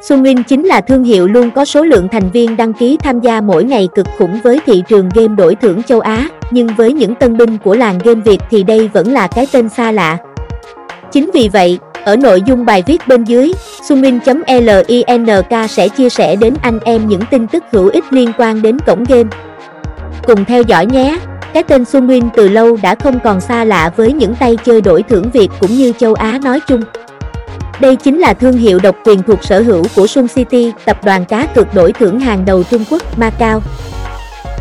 Sunwin chính là thương hiệu luôn có số lượng thành viên đăng ký tham gia mỗi ngày cực khủng với thị trường game đổi thưởng châu Á, nhưng với những tân binh của làng game Việt thì đây vẫn là cái tên xa lạ. Chính vì vậy, ở nội dung bài viết bên dưới, Sumin.link sẽ chia sẻ đến anh em những tin tức hữu ích liên quan đến cổng game. Cùng theo dõi nhé! Cái tên Sunwin từ lâu đã không còn xa lạ với những tay chơi đổi thưởng Việt cũng như châu Á nói chung. Đây chính là thương hiệu độc quyền thuộc sở hữu của Sun City, tập đoàn cá cược đổi thưởng hàng đầu Trung Quốc, Macau.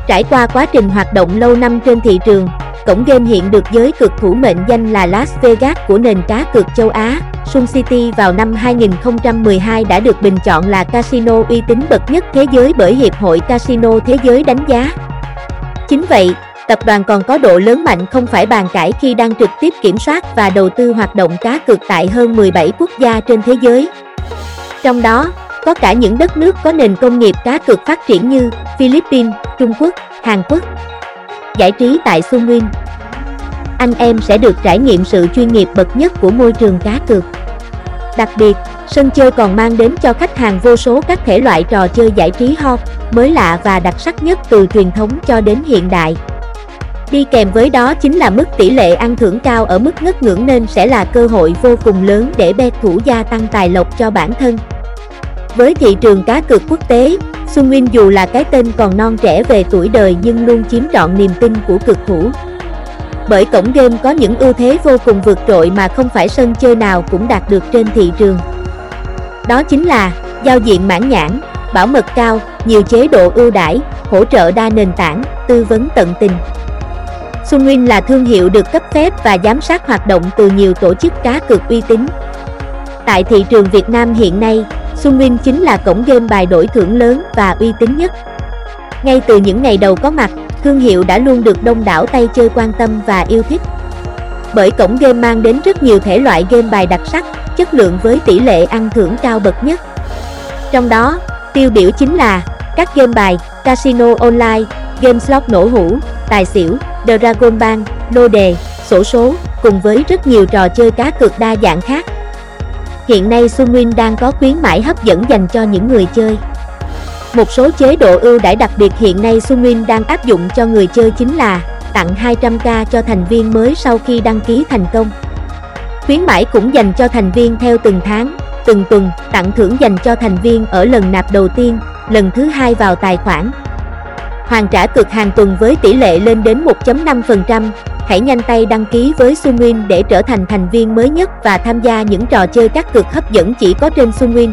Trải qua quá trình hoạt động lâu năm trên thị trường, cổng game hiện được giới cực thủ mệnh danh là Las Vegas của nền cá cược châu Á. Sun City vào năm 2012 đã được bình chọn là casino uy tín bậc nhất thế giới bởi Hiệp hội Casino Thế giới đánh giá. Chính vậy, tập đoàn còn có độ lớn mạnh không phải bàn cãi khi đang trực tiếp kiểm soát và đầu tư hoạt động cá cược tại hơn 17 quốc gia trên thế giới. Trong đó, có cả những đất nước có nền công nghiệp cá cược phát triển như Philippines, Trung Quốc, Hàn Quốc. Giải trí tại Sunwin Anh em sẽ được trải nghiệm sự chuyên nghiệp bậc nhất của môi trường cá cược. Đặc biệt, sân chơi còn mang đến cho khách hàng vô số các thể loại trò chơi giải trí hot, mới lạ và đặc sắc nhất từ truyền thống cho đến hiện đại. Đi kèm với đó chính là mức tỷ lệ ăn thưởng cao ở mức ngất ngưỡng nên sẽ là cơ hội vô cùng lớn để bet thủ gia tăng tài lộc cho bản thân. Với thị trường cá cược quốc tế, Xuân Nguyên dù là cái tên còn non trẻ về tuổi đời nhưng luôn chiếm trọn niềm tin của cực thủ. Bởi cổng game có những ưu thế vô cùng vượt trội mà không phải sân chơi nào cũng đạt được trên thị trường. Đó chính là giao diện mãn nhãn, bảo mật cao, nhiều chế độ ưu đãi, hỗ trợ đa nền tảng, tư vấn tận tình. Sunwin là thương hiệu được cấp phép và giám sát hoạt động từ nhiều tổ chức cá cược uy tín. Tại thị trường Việt Nam hiện nay, Sunwin chính là cổng game bài đổi thưởng lớn và uy tín nhất. Ngay từ những ngày đầu có mặt, thương hiệu đã luôn được đông đảo tay chơi quan tâm và yêu thích. Bởi cổng game mang đến rất nhiều thể loại game bài đặc sắc, chất lượng với tỷ lệ ăn thưởng cao bậc nhất. Trong đó, tiêu biểu chính là các game bài, casino online, game slot nổ hũ, tài xỉu, Dragon Ball, lô đề, sổ số, cùng với rất nhiều trò chơi cá cược đa dạng khác. Hiện nay Sunwin đang có khuyến mãi hấp dẫn dành cho những người chơi. Một số chế độ ưu đãi đặc biệt hiện nay Sunwin đang áp dụng cho người chơi chính là tặng 200k cho thành viên mới sau khi đăng ký thành công. Khuyến mãi cũng dành cho thành viên theo từng tháng, từng tuần, tặng thưởng dành cho thành viên ở lần nạp đầu tiên, lần thứ hai vào tài khoản, hoàn trả cược hàng tuần với tỷ lệ lên đến 1.5%. Hãy nhanh tay đăng ký với Sunwin để trở thành thành viên mới nhất và tham gia những trò chơi các cược hấp dẫn chỉ có trên Sunwin.